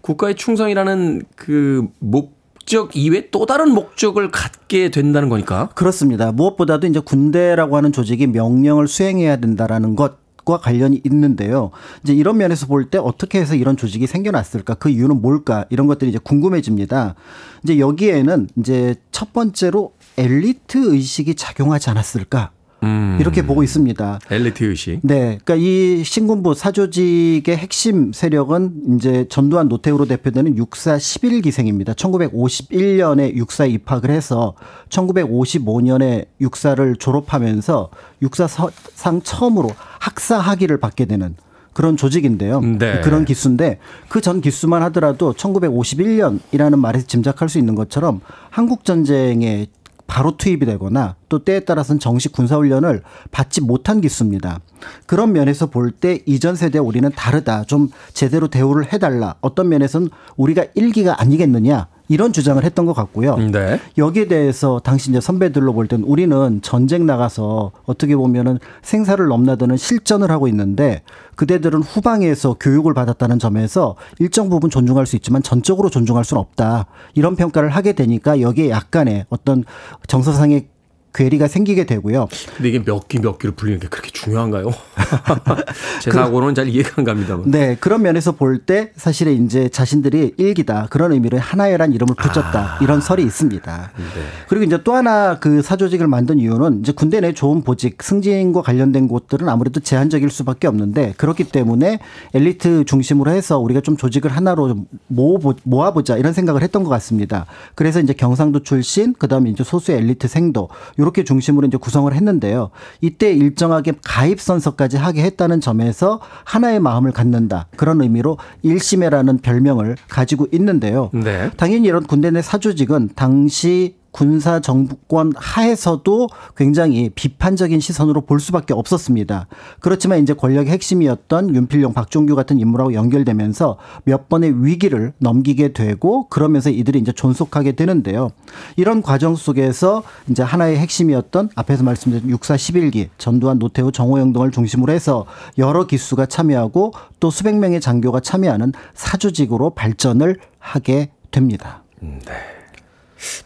국가의 충성이라는 그 목적 이외 또 다른 목적을 갖게 된다는 거니까. 그렇습니다. 무엇보다도 이제 군대라고 하는 조직이 명령을 수행해야 된다라는 것. 과 관련이 있는데요. 이제 이런 면에서 볼 때 어떻게 해서 이런 조직이 생겨났을까? 그 이유는 뭘까? 이런 것들이 이제 궁금해집니다. 이제 여기에는 이제 첫 번째로 엘리트 의식이 작용하지 않았을까? 음. 이렇게 보고 있습니다. 엘리트 의식. 네. 그러니까 이 신군부 사조직의 핵심 세력은 이제 전두환 노태우로 대표되는 육사 11기생입니다. 1951년에 육사에 입학을 해서 1955년에 육사를 졸업하면서 육사상 처음으로 학사 학위를 받게 되는 그런 조직인데요. 네. 그런 기수인데 그 전 기수만 하더라도 1951년이라는 말에서 짐작할 수 있는 것처럼 한국 전쟁에 바로 투입이 되거나 또 때에 따라서는 정식 군사훈련을 받지 못한 기수입니다. 그런 면에서 볼 때 이전 세대와 우리는 다르다. 좀 제대로 대우를 해달라. 어떤 면에서는 우리가 일기가 아니겠느냐. 이런 주장을 했던 것 같고요. 네. 여기에 대해서 당시 이제 선배들로 볼 때는 우리는 전쟁 나가서 어떻게 보면은 생사를 넘나드는 실전을 하고 있는데 그대들은 후방에서 교육을 받았다는 점에서 일정 부분 존중할 수 있지만 전적으로 존중할 수는 없다. 이런 평가를 하게 되니까 여기에 약간의 어떤 정서상의 괴리가 생기게 되고요. 근데 이게 몇 기 몇 기를 불리는 게 그렇게 중요한가요? 제 사고는 잘 이해가 안 갑니다만. 네, 그런 면에서 볼 때 사실은 이제 자신들이 일기다 그런 의미로 하나회란 이름을 붙였다 아. 이런 설이 있습니다. 네. 그리고 이제 또 하나 그 사조직을 만든 이유는 이제 군대 내 좋은 보직, 승진과 관련된 곳들은 아무래도 제한적일 수밖에 없는데 그렇기 때문에 엘리트 중심으로 해서 우리가 좀 조직을 하나로 좀 모아보, 모아보자 이런 생각을 했던 것 같습니다. 그래서 이제 경상도 출신, 그 다음에 이제 소수 엘리트 생도 이렇게 중심으로 이제 구성을 했는데요. 이때 일정하게 가입 선서까지 하게 했다는 점에서 하나의 마음을 갖는다 그런 의미로 일심회라는 별명을 가지고 있는데요. 네. 당연히 이런 군대 내 사조직은 당시 군사 정부권 하에서도 굉장히 비판적인 시선으로 볼 수밖에 없었습니다. 그렇지만 이제 권력의 핵심이었던 윤필용, 박종규 같은 인물하고 연결되면서 몇 번의 위기를 넘기게 되고 그러면서 이들이 이제 존속하게 되는데요. 이런 과정 속에서 이제 하나의 핵심이었던 앞에서 말씀드린 육사 11기 전두환, 노태우, 정호영 등을 중심으로 해서 여러 기수가 참여하고 또 수백 명의 장교가 참여하는 사조직으로 발전을 하게 됩니다.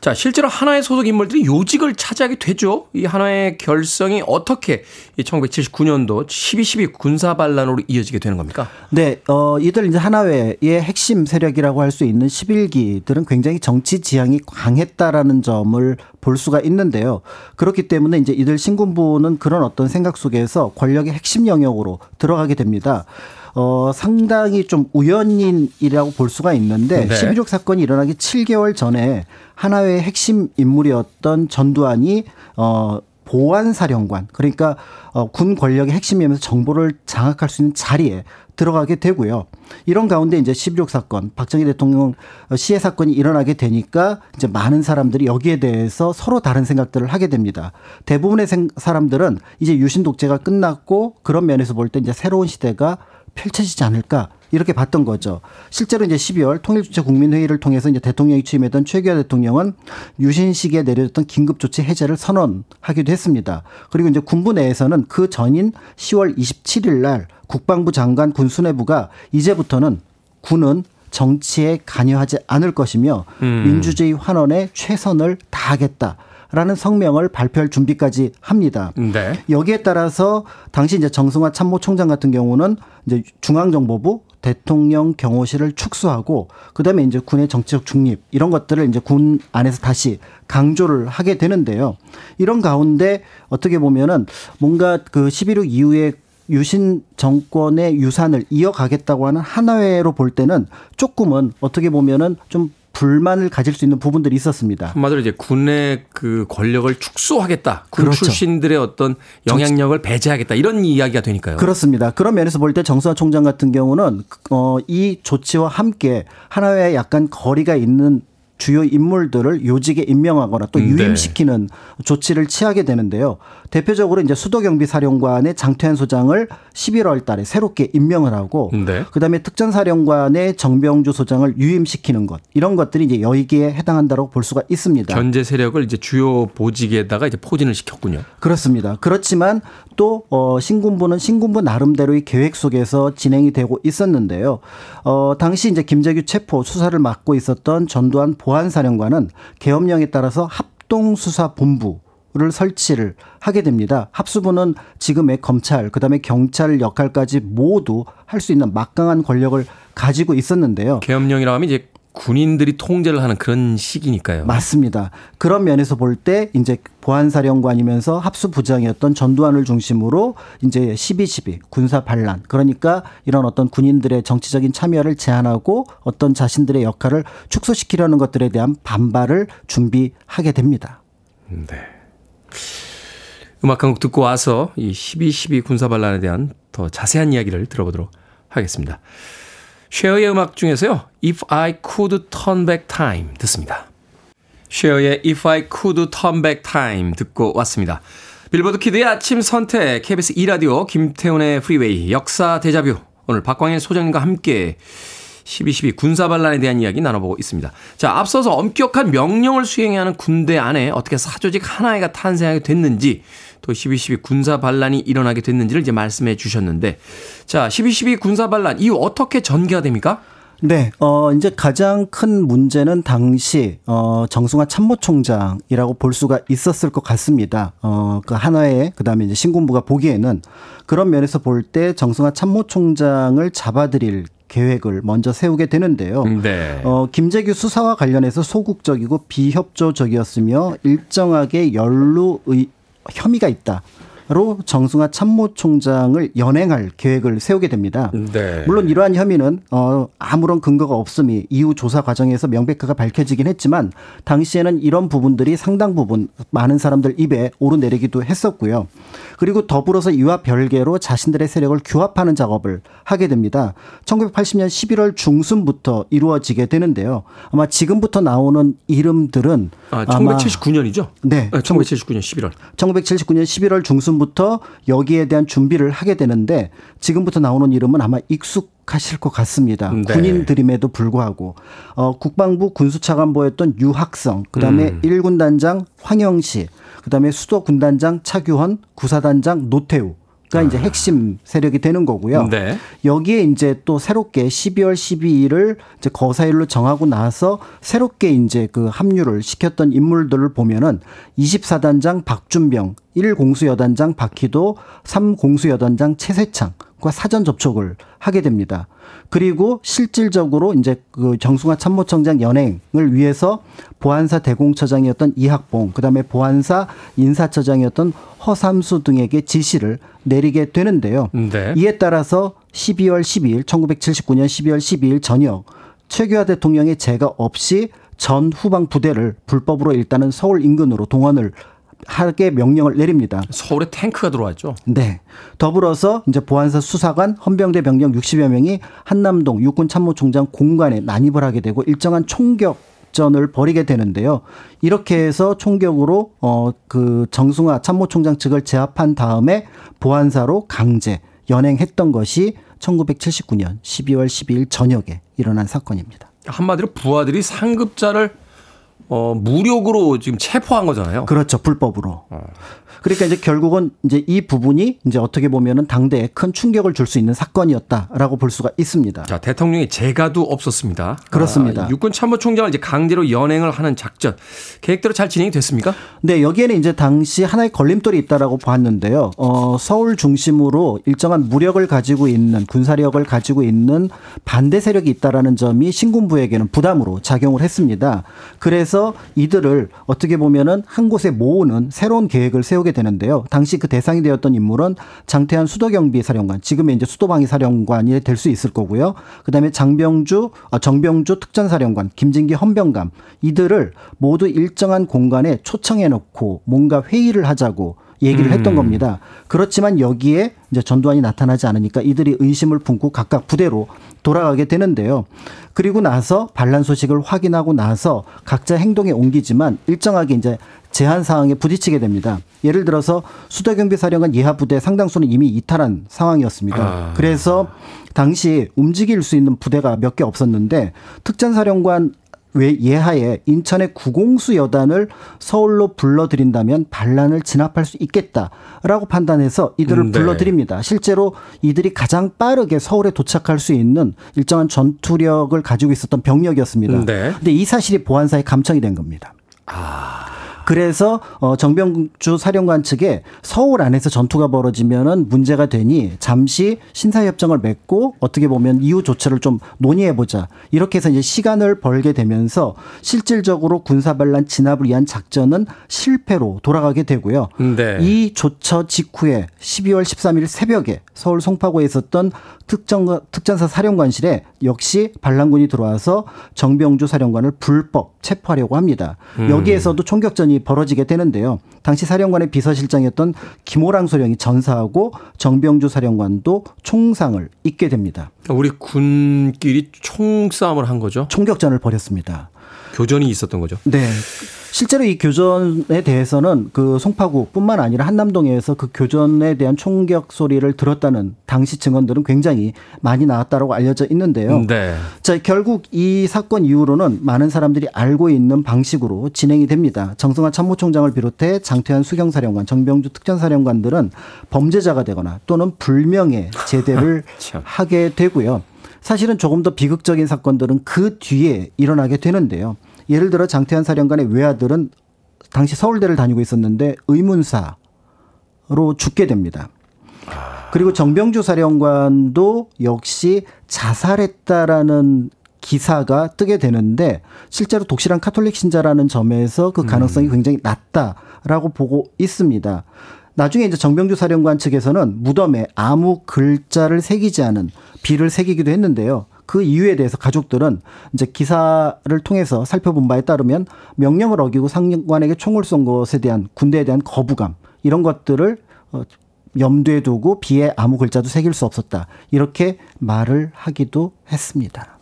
자, 실제로 하나의 소속 인물들이 요직을 차지하게 되죠. 이 하나의 결성이 어떻게 이 1979년도 12.12 군사 반란으로 이어지게 되는 겁니까? 네, 어, 이들 이제 하나회의 핵심 세력이라고 할 수 있는 11기들은 굉장히 정치 지향이 강했다라는 점을 볼 수가 있는데요. 그렇기 때문에 이제 이들 신군부는 그런 어떤 생각 속에서 권력의 핵심 영역으로 들어가게 됩니다. 어, 상당히 좀 우연인이라고 볼 수가 있는데 네. 11.6 사건이 일어나기 7개월 전에 하나의 핵심 인물이었던 전두환이 어, 보안사령관 그러니까 어, 군 권력의 핵심이면서 정보를 장악할 수 있는 자리에 들어가게 되고요. 이런 가운데 이제 11.6 사건, 박정희 대통령 시해 사건이 일어나게 되니까 이제 많은 사람들이 여기에 대해서 서로 다른 생각들을 하게 됩니다. 대부분의 생- 사람들은 이제 유신 독재가 끝났고 그런 면에서 볼 때 이제 새로운 시대가 펼쳐지지 않을까 이렇게 봤던 거죠. 실제로 이제 12월 통일주체 국민회의를 통해서 이제 대통령이 취임했던 최규하 대통령은 유신 시기에 내려졌던 긴급조치 해제를 선언하기도 했습니다. 그리고 이제 군부 내에서는 그 전인 10월 27일 날 국방부 장관 군 수뇌부가 이제부터는 군은 정치에 관여하지 않을 것이며 민주주의 환원에 최선을 다하겠다. 라는 성명을 발표할 준비까지 합니다. 네. 여기에 따라서 당시 이제 정승화 참모총장 같은 경우는 이제 중앙정보부 대통령 경호실을 축소하고 그다음에 이제 군의 정치적 중립 이런 것들을 이제 군 안에서 다시 강조를 하게 되는데요. 이런 가운데 어떻게 보면은 뭔가 그 11.6 이후에 유신 정권의 유산을 이어가겠다고 하는 하나회로 볼 때는 조금은 어떻게 보면은 좀 불만을 가질 수 있는 부분들이 있었습니다. 한마디로 이제 군의 그 권력을 축소하겠다. 군 그렇죠. 출신들의 어떤 영향력을 배제하겠다. 이런 이야기가 되니까요. 그렇습니다. 그런 면에서 볼 때 정수환 총장 같은 경우는 어, 이 조치와 함께 하나의 약간 거리가 있는 주요 인물들을 요직에 임명하거나 또 네. 유임시키는 조치를 취하게 되는데요. 대표적으로 이제 수도경비사령관의 장태환 소장을 11월 달에 새롭게 임명을 하고 네. 그다음에 특전사령관의 정병주 소장을 유임시키는 것 이런 것들이 이제 여기에 해당한다고 볼 수가 있습니다. 견제 세력을 이제 주요 보직에다가 이제 포진을 시켰군요. 그렇습니다. 그렇지만 또 어, 신군부는 신군부 나름대로의 계획 속에서 진행이 되고 있었는데요. 어, 당시 이제 김재규 체포 수사를 맡고 있었던 전두환 보안사령관은 계엄령에 따라서 합동수사본부 를 설치를 하게 됩니다. 합수부는 지금의 검찰, 그다음에 경찰 역할까지 모두 할 수 있는 막강한 권력을 가지고 있었는데요. 계엄령이라고 하면 이제 군인들이 통제를 하는 그런 시기니까요. 맞습니다. 그런 면에서 볼 때 이제 보안사령관이면서 합수부장이었던 전두환을 중심으로 이제 12.12 군사 반란 그러니까 이런 어떤 군인들의 정치적인 참여를 제한하고 어떤 자신들의 역할을 축소시키려는 것들에 대한 반발을 준비하게 됩니다. 네. 음악 한 곡 듣고 와서 이 12.12 군사 반란에 대한 더 자세한 이야기를 들어보도록 하겠습니다. 쉐어의 음악 중에서요. If I Could Turn Back Time 듣습니다. 쉐어의 If I Could Turn Back Time 듣고 왔습니다. 빌보드 키드의 아침 선택 KBS 2라디오 김태훈의 프리웨이 역사 데자뷰 오늘 박광일 소장님과 함께 12.12 군사 반란에 대한 이야기 나눠보고 있습니다. 자, 앞서서 엄격한 명령을 수행해야 하는 군대 안에 어떻게 사조직 하나가 탄생하게 됐는지 또 12.12 군사 반란이 일어나게 됐는지를 이제 말씀해 주셨는데 자, 12.12 군사 반란 이후 어떻게 전개가 됩니까? 네, 어, 이제 가장 큰 문제는 당시, 어, 정승화 참모총장이라고 볼 수가 있었을 것 같습니다. 어, 그 하나의, 그 다음에 이제 신군부가 보기에는 그런 면에서 볼 때 정승화 참모총장을 잡아들일 계획을 먼저 세우게 되는데요. 네. 어, 김재규 수사와 관련해서 소극적이고 비협조적이었으며 일정하게 연루 의, 혐의가 있다. 로 정승화 참모총장을 연행할 계획을 세우게 됩니다. 네. 물론 이러한 혐의는 어 아무런 근거가 없음이 이후 조사 과정에서 명백하게 밝혀지긴 했지만 당시에는 이런 부분들이 상당 부분 많은 사람들 입에 오르내리기도 했었고요. 그리고 더불어서 이와 별개로 자신들의 세력을 규합하는 작업을 하게 됩니다. 1980년 11월 중순부터 이루어지게 되는데요. 아마 지금부터 나오는 이름들은 아, 아마 1979년이죠? 네. 1979년 11월. 1979년 11월 중순 부터 여기에 대한 준비를 하게 되는데 지금부터 나오는 이름은 아마 익숙하실 것 같습니다. 네. 군인들임에도 불구하고 어, 국방부 군수차관보였던 유학성, 그다음에 음. 일 1군 단장 황영시, 그다음에 수도 군단장 차규헌, 구사단장 노태우 이제 핵심 세력이 되는 거고요. 네. 여기에 이제 또 새롭게 12월 12일을 이제 거사일로 정하고 나서 새롭게 이제 그 합류를 시켰던 인물들을 보면은 24단장 박준병, 1공수여단장 박희도, 3공수여단장 최세창 과 사전 접촉을 하게 됩니다. 그리고 실질적으로 이제 그 정승화 참모총장 연행을 위해서 보안사 대공처장이었던 이학봉, 그다음에 보안사 인사처장이었던 허삼수 등에게 지시를 내리게 되는데요. 네. 이에 따라서 12월 12일, 1979년 12월 12일 저녁 최규하 대통령의 제가 없이 전 후방 부대를 불법으로 일단은 서울 인근으로 동원을 하게 명령을 내립니다. 서울에 탱크가 들어왔죠. 네. 더불어서 이제 보안사 수사관 헌병대 병력 60여 명이 한남동 육군 참모총장 공간에 난입을 하게 되고 일정한 총격 전을 벌이게 되는데요. 이렇게 해서 총격으로 어 그 정승화 참모총장 측을 제압한 다음에 보안사로 강제 연행했던 것이 1979년 12월 12일 저녁에 일어난 사건입니다. 한마디로 부하들이 상급자를 어, 무력으로 지금 체포한 거잖아요. 그렇죠. 불법으로. 그러니까 이제 결국은 이제 이 부분이 이제 어떻게 보면은 당대에 큰 충격을 줄 수 있는 사건이었다라고 볼 수가 있습니다. 자, 대통령이 재가도 없었습니다. 그렇습니다. 아, 육군 참모총장을 이제 강제로 연행을 하는 작전 계획대로 잘 진행이 됐습니까? 네, 여기에는 이제 당시 하나의 걸림돌이 있다라고 봤는데요. 어, 서울 중심으로 일정한 무력을 가지고 있는 군사력을 가지고 있는 반대 세력이 있다라는 점이 신군부에게는 부담으로 작용을 했습니다. 그래서 이들을 어떻게 보면은 한 곳에 모으는 새로운 계획을 세우 게 되는데요. 당시 그 대상이 되었던 인물은 장태환 수도경비 사령관, 지금의 이제 수도방위 사령관이 될 수 있을 거고요. 그다음에 장병주, 아, 정병주 특전사령관, 김진기 헌병감 이들을 모두 일정한 공간에 초청해 놓고 뭔가 회의를 하자고 얘기를 했던 겁니다. 그렇지만 여기에 이제 전두환이 나타나지 않으니까 이들이 의심을 품고 각각 부대로 돌아가게 되는데요. 그리고 나서 반란 소식을 확인하고 나서 각자 행동에 옮기지만 일정하게 이제 제한 사항에 부딪히게 됩니다. 예를 들어서 수도경비 사령관 예하 부대 상당수는 이미 이탈한 상황이었습니다. 아. 그래서 당시 움직일 수 있는 부대가 몇 개 없었는데 특전사령관 외 예하에 인천의 구공수 여단을 서울로 불러들인다면 반란을 진압할 수 있겠다라고 판단해서 이들을 음, 네. 불러들입니다. 실제로 이들이 가장 빠르게 서울에 도착할 수 있는 일정한 전투력을 가지고 있었던 병력이었습니다. 음, 네. 근데 이 사실이 보안사에 감청이 된 겁니다. 그래서 어 정병주 사령관 측에 서울 안에서 전투가 벌어지면은 문제가 되니 잠시 신사 협정을 맺고 어떻게 보면 이후 조처를 좀 논의해 보자. 이렇게 해서 이제 시간을 벌게 되면서 실질적으로 군사 반란 진압을 위한 작전은 실패로 돌아가게 되고요. 네. 이 조처 직후에 12월 13일 새벽에 서울 송파구에 있었던 특정 특전사 사령관실에 역시 반란군이 들어와서 정병주 사령관을 불법 체포하려고 합니다. 여기에서도 총격전이 벌어지게 되는데요. 당시 사령관의 비서실장이었던 김호랑 소령이 전사하고 정병주 사령관도 총상을 입게 됩니다. 우리 군끼리 총싸움을 한 거죠. 총격전을 벌였습니다. 교전이 있었던 거죠. 네. 실제로 이 교전에 대해서는 그 송파구뿐만 아니라 한남동에서 그 교전에 대한 총격 소리를 들었다는 당시 증언들은 굉장히 많이 나왔다고 알려져 있는데요. 네. 자, 결국 이 사건 이후로는 많은 사람들이 알고 있는 방식으로 진행이 됩니다. 정승환 참모총장을 비롯해 장태환 수경사령관, 정병주 특전사령관들은 범죄자가 되거나 또는 불명예 제대를 참. 하게 되고요. 사실은 조금 더 비극적인 사건들은 그 뒤에 일어나게 되는데요. 예를 들어 장태환 사령관의 외아들은 당시 서울대를 다니고 있었는데 의문사로 죽게 됩니다. 그리고 정병주 사령관도 역시 자살했다라는 기사가 뜨게 되는데 실제로 독실한 카톨릭 신자라는 점에서 그 가능성이 굉장히 낮다라고 보고 있습니다. 나중에 이제 정병주 사령관 측에서는 무덤에 아무 글자를 새기지 않은 비를 새기기도 했는데요. 그 이유에 대해서 가족들은 이제 기사를 통해서 살펴본 바에 따르면 명령을 어기고 상관에게 총을 쏜 것에 대한 군대에 대한 거부감 이런 것들을 어, 염두에 두고 비에 아무 글자도 새길 수 없었다. 이렇게 말을 하기도 했습니다.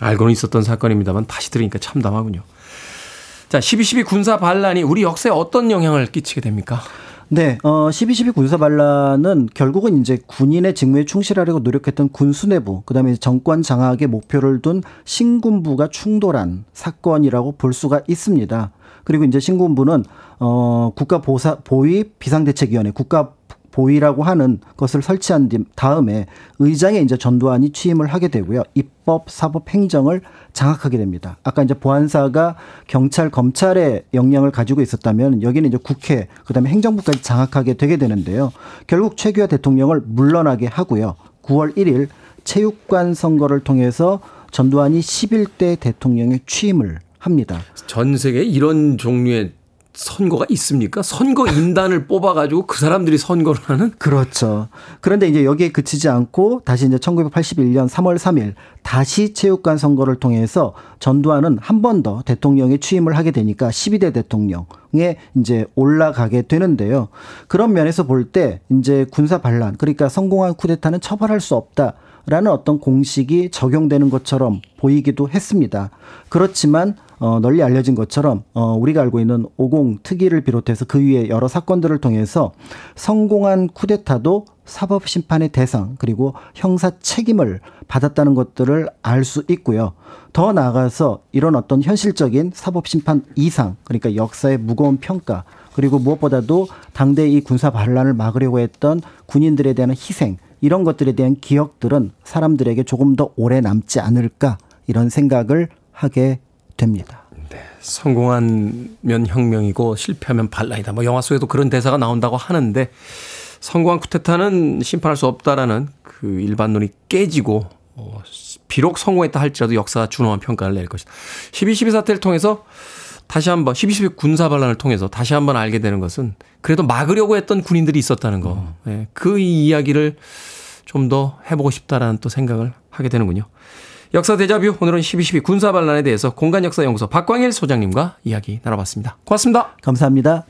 알고는 있었던 사건입니다만 다시 들으니까 참담하군요. 자, 12.12 군사 반란이 우리 역사에 어떤 영향을 끼치게 됩니까? 네, 어, 12.12 군사 반란은 결국은 이제 군인의 직무에 충실하려고 노력했던 군 수뇌부, 그 다음에 정권 장악에 목표를 둔 신군부가 충돌한 사건이라고 볼 수가 있습니다. 그리고 이제 신군부는 어 국가 보사 보위 비상대책위원회 국가 보위라고 하는 것을 설치한 다음에 의장에 이제 전두환이 취임을 하게 되고요. 입법, 사법, 행정을 장악하게 됩니다. 아까 이제 보안사가 경찰, 검찰의 역량을 가지고 있었다면 여기는 이제 국회, 그다음에 행정부까지 장악하게 되게 되는데요. 결국 최규하 대통령을 물러나게 하고요. 9월 1일 체육관 선거를 통해서 전두환이 11대 대통령에 취임을 합니다. 전 세계에 이런 종류의 선거가 있습니까? 선거 인단을 뽑아가지고 그 사람들이 선거를 하는? 그렇죠. 그런데 이제 여기에 그치지 않고 다시 이제 1981년 3월 3일 다시 체육관 선거를 통해서 전두환은 한 번 더 대통령에 취임을 하게 되니까 12대 대통령에 이제 올라가게 되는데요. 그런 면에서 볼 때 이제 군사 반란 그러니까 성공한 쿠데타는 처벌할 수 없다. 라는 어떤 공식이 적용되는 것처럼 보이기도 했습니다. 그렇지만 어, 널리 알려진 것처럼 어, 우리가 알고 있는 오공 특위를 비롯해서 그 위에 여러 사건들을 통해서 성공한 쿠데타도 사법 심판의 대상 그리고 형사 책임을 받았다는 것들을 알 수 있고요. 더 나아가서 이런 어떤 현실적인 사법 심판 이상 그러니까 역사의 무거운 평가 그리고 무엇보다도 당대 이 군사 반란을 막으려고 했던 군인들에 대한 희생 이런 것들에 대한 기억들은 사람들에게 조금 더 오래 남지 않을까 이런 생각을 하게 됩니다. 네, 성공하면 혁명이고 실패하면 반란이다. 뭐 영화 속에도 그런 대사가 나온다고 하는데 성공한 쿠데타는 심판할 수 없다라는 그 일반론이 깨지고 어, 비록 성공했다 할지라도 역사가 준엄한 평가를 낼 것이다. 12.12 사태를 통해서 다시 한번 12.12 군사 반란을 통해서 다시 한번 알게 되는 것은 그래도 막으려고 했던 군인들이 있었다는 거. 네, 그 이야기를 좀 더 해보고 싶다라는 또 생각을 하게 되는군요. 역사 대자뷰 오늘은 12.12 군사 반란에 대해서 공간역사연구소 박광일 소장님과 이야기 나눠봤습니다. 고맙습니다. 감사합니다.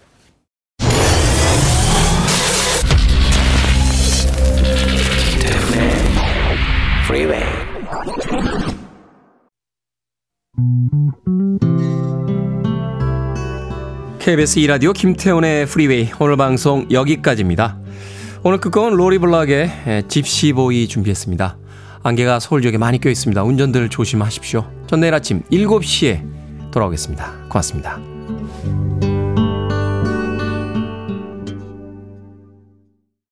KBS 2라디오 김태훈의 프리웨이 오늘 방송 여기까지입니다. 오늘 끝곡은 로리 블락의 Gypsy Boy 준비했습니다. 안개가 서울 지역에 많이 껴 있습니다. 운전들 조심하십시오. 전 내일 아침 7시에 돌아오겠습니다. 고맙습니다.